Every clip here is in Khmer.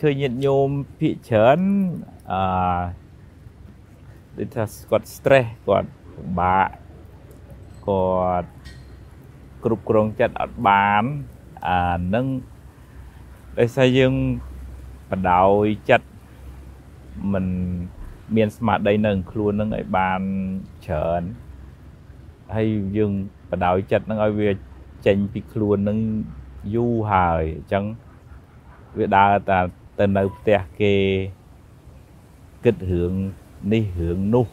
ឃើញញាតិញោមភាកច្រើនអឺដូចថាគាត់ stress គាត់ពិបាកគាត់គ្រប់គ្រងចិត្តអត់បានអានឹងដោយសារយើងបដោយចិត្តមិនមានស្មារតីនៅខ្លួននឹងឲ្យបានច្រើនហើយយើងបដោយចិត្តនឹងឲ្យវាចេញពីខ្លួននឹងយូរហើយអញ្ចឹងវាដើរតែ ទៅនៅផ្ទះគេគិតរឿងនេះរឿងនោះ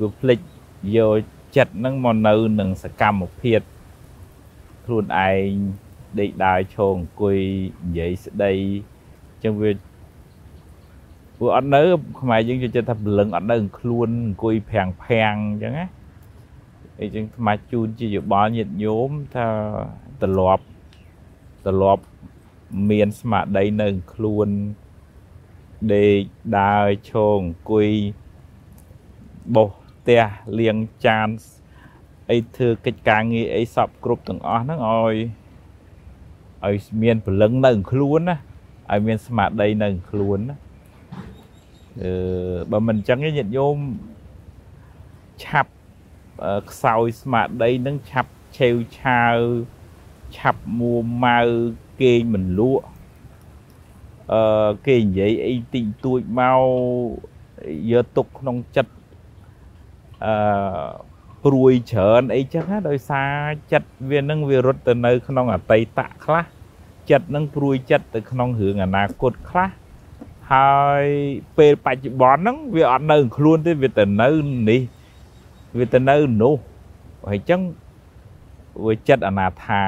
វាភ្លេចយកចិត្តនឹងមកនៅនឹងសកម្មភាពខ្លួនឯងដេកដើរឈរអង្គុយនិយាយស្ដីអញ្ចឹងវាព្រោះអត់នៅខ្មែរយើងចូលចិត្តថាព្រលឹងអត់នៅខ្លួនអង្គុយប្រាំងប្រាំងអញ្ចឹងណាអញ្ចឹងស្មាជូនជាយោបល់ញាតិញោមថាត្រឡប់ត្រឡប់ មានស្មារតីនៅខ្លួនដេកដើរឈរអង្គុយបោះផ្ទះលាងចានអីធ្វើកិច្ចការងារអីសពគ្រប់ទាំងអស់ហ្នឹងឲ្យឲ្យមានព្រលឹងនៅខ្លួនណាឲ្យមានស្មារតីនៅខ្លួនណាអឺបើមិនអញ្ចឹងញាតិញោមឆាប់ខ្សោយស្មារតីនឹងឆាប់ឆេវឆាវឆាប់មួម៉ៅ គេងមិនលក់អឺគេនិយាយអីតិចតួចមកយកទុកក្នុងចិត្តអឺព្រួយច្រើនអីចឹងណាដោយសារចិត្តវានឹងវារត់ទៅនៅ ក្នុងអតីតខ្លះចិត្តនឹងព្រួយចិត្តទៅក្នុងរឿងអនាគតខ្លះហើយពេលបច្ចុប្បន្នហ្នឹងវាអត់នៅខ្លួនទេវាទៅនៅនេះវាទៅនៅនោះហើយចឹងវាចិត្តអនាថា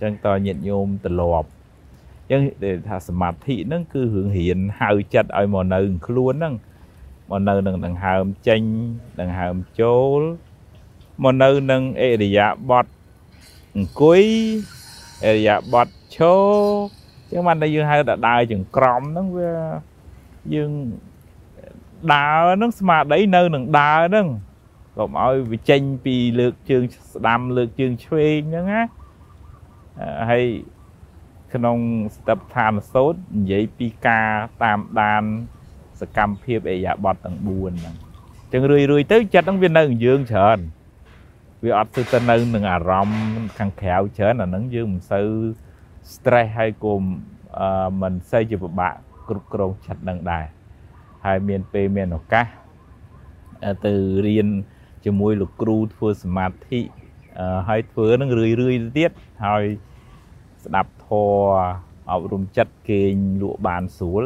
ចឹងតញាតិញោមត្រឡប់ចឹងថាសមាធិហ្នឹងគឺរឿងរៀនហៅចិត្តឲ្យមកនៅខ្លួនហ្នឹងមកនៅនឹងដង្ហើមចេញដង្ហើមចូលមកនៅនឹងអេរិយាបថអង្គុយអេរិយាបថឈរចឹងបានតែយើងហៅថាដើរចង្ក្រមហ្នឹងវាយើងដើរហ្នឹងស្មារតីនៅនឹងដើរហ្នឹងកុំឲ្យវាចេញពីលើកជើងស្ដាំលើកជើងឆ្វេងហ្នឹងណា ហើយក្នុងស្តបឋានសោតនិយាយពីការតាមដាន សកម្មភាពអេយ៉ាបតទាំង4ហ្នឹងចឹងរឿយរឿយទៅចិត្តហ្នឹងវានៅយើងច្រើនវាអត់ទៅទៅនៅនឹងអារម្មណ៍ខាងក្រៅច្រើនអាហ្នឹងយើងមិនសូវ stress ហើយក៏មិនសូវជាពិបាកគ្រប់គ្រងចិត្តនឹងដែរហើយមានពេលមានឱកាសទៅរៀនជាមួយលោកគ្រូធ្វើសមាធិ ហើយធ្វើនឹងរឿយរឿយទៅទៀតហើយស្ដាប់ធម៌អប់រំចិត្តគេងលក់បានស្រួល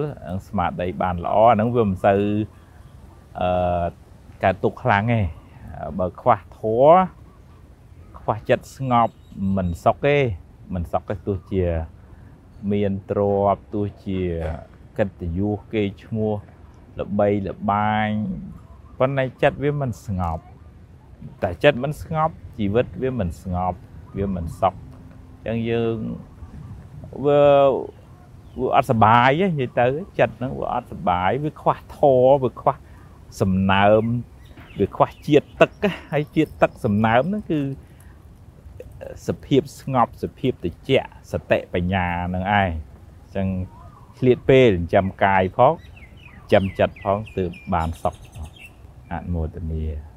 ស្មារតីបានល្អអាហ្នឹងវាមិនសូវអឺកើតទុកខ្លាំងទេបើខ្វះធម៌ខ្វះចិត្តស្ងប់មិនសុខទេមិនសុខទេទោះជាមានទ្រពទោះជាកិត្តិយសគេឈ្មោះល្បីល្បាញប៉ុន្តែចិត្តវាមិនស្ងប់ តែចិត្តមិនស្ងប់ជីវិតវាមិនស្ងប់វាមិនសុខអញ្ចឹងយើងវាវាអត់សុបាយនិយាយទៅចិត្តហ្នឹងវាអត់សុបាយវាខ្វះធរវាខ្វះសំណើមវាខ្វះជាតិទឹកហើយជាតិទឹកសំណើមហ្នឹងគឺសភាពស្ងប់សភាពត្រជាក់សតិបញ្ញានឹងឯងអញ្ចឹងឆ្លៀតពេលចាំកាយផងចាំចិត្តផងទើបបានសុខអនុមោទនា